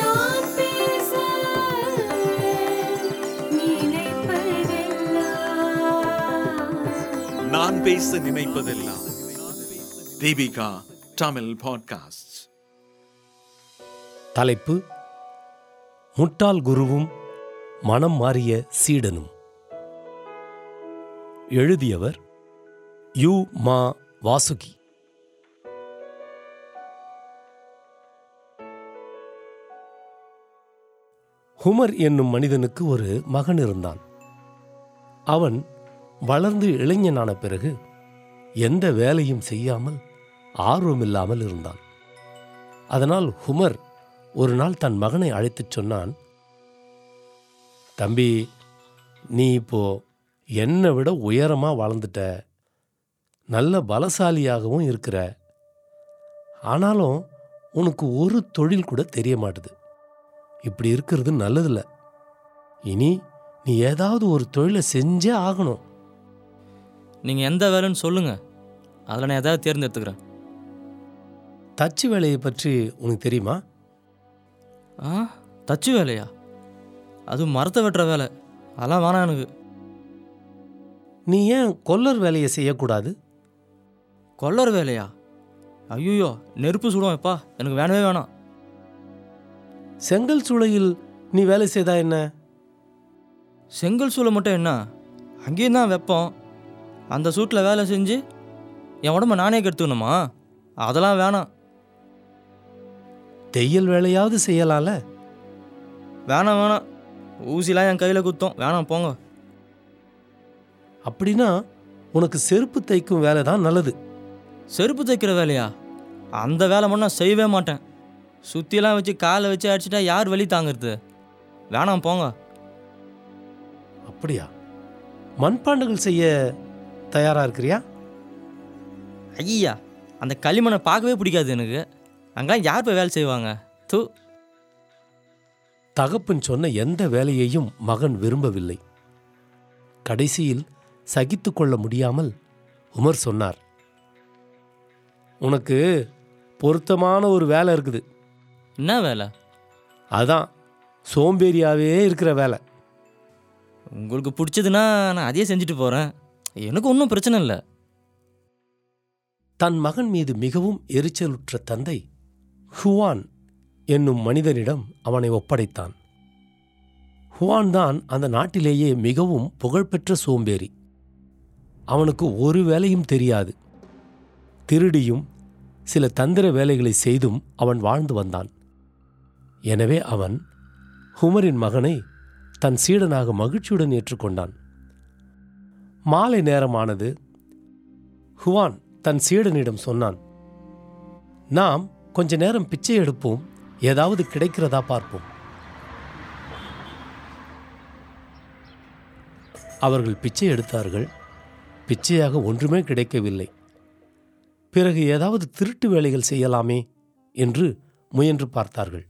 நான் பேச நினைப்பதெல்லாம். நான் பேச நினைப்பதெல்லாம். தீபிகா தமிழ் பாட்காஸ்ட் தலைப்பு முட்டாள் குருவும் மனம் மாறிய சீடனும். எழுதியவர் யு. மா. வாசுகி. ஹுமர் என்னும் மனிதனுக்கு ஒரு மகன் இருந்தான். அவன் வளர்ந்து இளைஞனான பிறகு எந்த வேலையும் செய்யாமல் ஆர்வமில்லாமல் இருந்தான். அதனால் ஹுமர் ஒரு நாள் தன் மகனை அழைத்துச் சொன்னான் தம்பி நீ இப்போ என்னை விட உயரமாக வளர்ந்துட்ட நல்ல பலசாலியாகவும் இருக்கிற. ஆனாலும் உனக்கு ஒரு தொழில் கூட தெரிய மாட்டுது. இப்படி இருக்கிறது நல்லதில்ல. இனி நீ ஏதாவது ஒரு தொழிலை செஞ்சே ஆகணும். நீங்கள் எந்த வேலைன்னு சொல்லுங்கள் அதில் நான் எதாவது தேர்ந்தெடுத்துக்கிறேன். தச்சு வேலையை பற்றி உனக்கு தெரியுமா? ஆ தச்சு வேலையா? அது மரத்தை வெட்டுற வேலை. அதெல்லாம் வேணாம் எனக்கு. நீ ஏன் கொல்லர் வேலையை செய்யக்கூடாது? கொல்லர் வேலையா? ஐயோ நெருப்பு சுடுவோம்ப்பா எனக்கு வேணவே வேணாம். செங்கல் சூளையில் நீ வேலை செய்தா என்ன? செங்கல் சூளை மட்டும் என்ன? அங்கேயும் தான் வெப்பம். அந்த சூட்டில் வேலை செஞ்சு என் உடம்ப நானே கெடுத்துக்கணுமா? அதெல்லாம் வேணாம். தையல் வேலையாவது செய்யலாம்ல? வேணாம் வேணாம். ஊசிலாம் என் கையில் குத்தம். வேணாம் போங்க. அப்படின்னா உனக்கு செருப்பு தைக்கும் வேலை தான் நல்லது. செருப்பு தைக்கிற வேலையா? அந்த வேலை மட்டும் நான் செய்யவே மாட்டேன். சுத்திலாம் வச்சு காலை வச்சு அடிச்சிட்டா யார் வலி தாங்கிறது? வேணாம் போங்க. அப்படியா? மண்பாண்டங்கள் செய்ய தயாரா இருக்கிறியா? ஐயா அந்த களிமண்ணை பார்க்கவே பிடிக்காது எனக்கு. அங்கெல்லாம் யார் போய் வேலை செய்வாங்க? தூ. தகப்பன் சொன்ன எந்த வேலையையும் மகன் விரும்பவில்லை. கடைசியில் சகித்து கொள்ள முடியாமல் உமர் சொன்னார் உனக்கு பொருத்தமான ஒரு வேலை இருக்குது. என்ன வேலை? அதான் சோம்பேறியாவே இருக்கிற வேலை. உங்களுக்கு பிடிச்சதுன்னா நான் அதையே செஞ்சுட்டு போகிறேன் எனக்கு ஒன்றும் பிரச்சனை இல்லை. தன் மகன் மீது மிகவும் எரிச்சலுற்ற தந்தை ஹுவான் என்னும் மனிதனிடம் அவனை ஒப்படைத்தான். ஹுவான் தான் அந்த நாட்டிலேயே மிகவும் புகழ்பெற்ற சோம்பேறி. அவனுக்கு ஒரு வேலையும் தெரியாது. திருடியும் சில தந்திர வேலைகளை செய்தும் அவன் வாழ்ந்து வந்தான். எனவே அவன் ஹுமரின் மகனை தன் சீடனாக மகிழ்ச்சியுடன் ஏற்றுக்கொண்டான். மாலை நேரமானது ஹுவான் தன் சீடனிடம் சொன்னான் நாம் கொஞ்ச நேரம் பிச்சை எடுப்போம் ஏதாவது கிடைக்கிறதா பார்ப்போம். அவர்கள் பிச்சை எடுத்தார்கள் பிச்சையாக ஒன்றுமே கிடைக்கவில்லை. பிறகு ஏதாவது திருட்டு வேலைகள் செய்யலாமே என்று முயன்று பார்த்தார்கள்.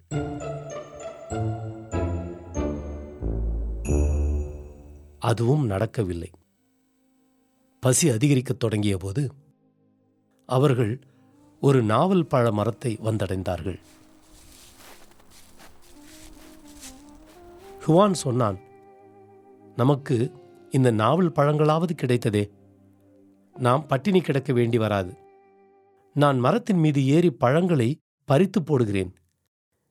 அதுவும் நடக்கவில்லை. பசி அதிகரிக்கத் தொடங்கிய போது அவர்கள் ஒரு நாவல் பழ மரத்தை வந்தடைந்தார்கள். ஹுவான் சொன்னான் நமக்கு இந்த நாவல் பழங்களாவது கிடைத்ததே. நாம் பட்டினி கிடக்க வேண்டி வராது. நான் மரத்தின் மீது ஏறி பழங்களை பறித்து போடுகிறேன்.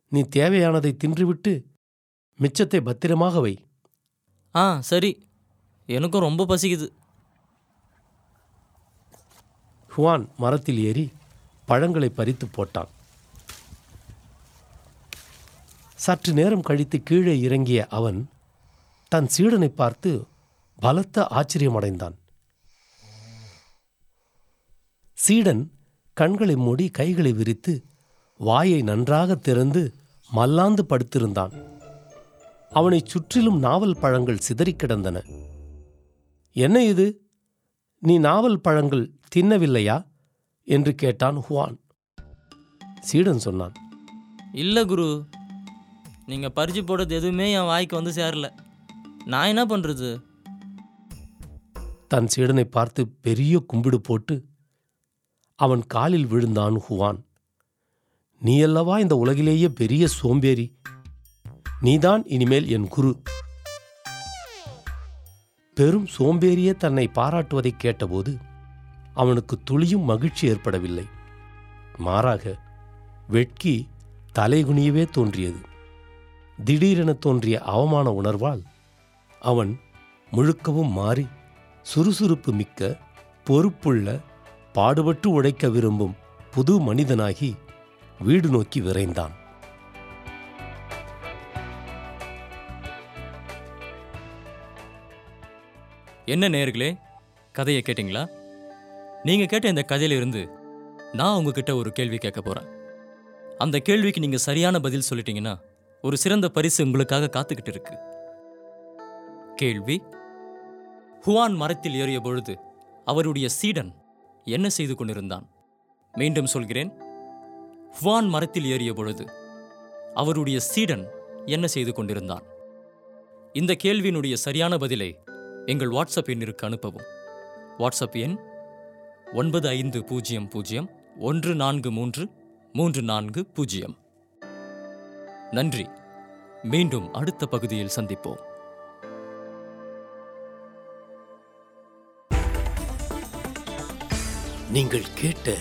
நீ தேவையானதை தின்றுவிட்டு மிச்சத்தை பத்திரமாக வை. ஆ சரி. எனக்கும் ரொம்ப பசிக்குது. ஹுவான் மரத்தில் ஏறி பழங்களை பறித்து போட்டான். சற்று நேரம் கழித்து கீழே இறங்கிய அவன் தன் சீடனை பார்த்து பலத்த ஆச்சரியமடைந்தான். சீடன் கண்களை மூடி கைகளை விரித்து வாயை நன்றாக திறந்து மல்லாந்து படுத்திருந்தான். அவனைச் சுற்றிலும் நாவல் பழங்கள் சிதறிக் கிடந்தன. என்ன இது? நீ நாவல் பழங்கள் தின்னவில்லையா? என்று கேட்டான் ஹுவான். சீடன் சொன்னான் இல்லை குரு. நீங்கள் பறிச்சு போடுறது எதுவுமே என் வாய்க்கு வந்து சேரல. நான் என்ன பண்ணுறது தன் சீடனை பார்த்து பெரிய கும்பிடு போட்டு அவன் காலில் விழுந்தான் ஹுவான். நீ அல்லவா இந்த உலகிலேயே பெரிய சோம்பேறி? நீதான் இனிமேல் என் குரு. பெரும் சோம்பேறியே தன்னை பாராட்டுவதைக் கேட்டபோது அவனுக்கு துளியும் மகிழ்ச்சி ஏற்படவில்லை. மாறாக வெட்கி தலைகுனியவே தோன்றியது. திடீரென தோன்றிய அவமான உணர்வால் அவன் முழுக்கவும் மாறி சுறுசுறுப்பு மிக்க பொறுப்புள்ள பாடுபட்டு உழைக்க விரும்பும் புது மனிதனாகி வீடு நோக்கி விரைந்தான். என்ன நேர்களே கதையை கேட்டிங்களா? நீங்கள் கேட்ட இந்த கதையிலிருந்து நான் உங்ககிட்ட ஒரு கேள்வி கேட்க போகிறேன் அந்த கேள்விக்கு நீங்கள் சரியான பதில் சொல்லிட்டீங்கன்னா ஒரு சிறந்த பரிசு உங்களுக்காக காத்துக்கிட்டு இருக்கு. கேள்வி ஹுவான் மரத்தில் ஏறிய பொழுது அவருடைய சீடன் என்ன செய்து கொண்டிருந்தான்? மீண்டும் சொல்கிறேன். ஹுவான் மரத்தில் ஏறிய பொழுது அவருடைய சீடன் என்ன செய்து கொண்டிருந்தான்? இந்த கேள்வியினுடைய சரியான பதிலை எங்கள் வாட்ஸ்அப் எண்ணிற்கு அனுப்பவும். வாட்ஸ்அப் எண் ஒன்பது ஐந்து பூஜ்ஜியம் பூஜ்ஜியம் ஒன்று நான்கு மூன்று மூன்று நான்கு பூஜ்ஜியம். நன்றி. மீண்டும் அடுத்த பகுதியில் சந்திப்போம். நீங்கள் கேட்ட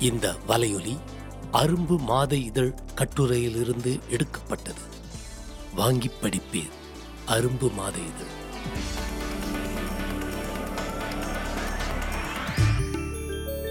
இந்த வலையொலி அரும்பு மாத இதழ் கட்டுரையிலிருந்து எடுக்கப்பட்டது. வாங்கி படிப்பீர். அரும்பு மாத இதழ்.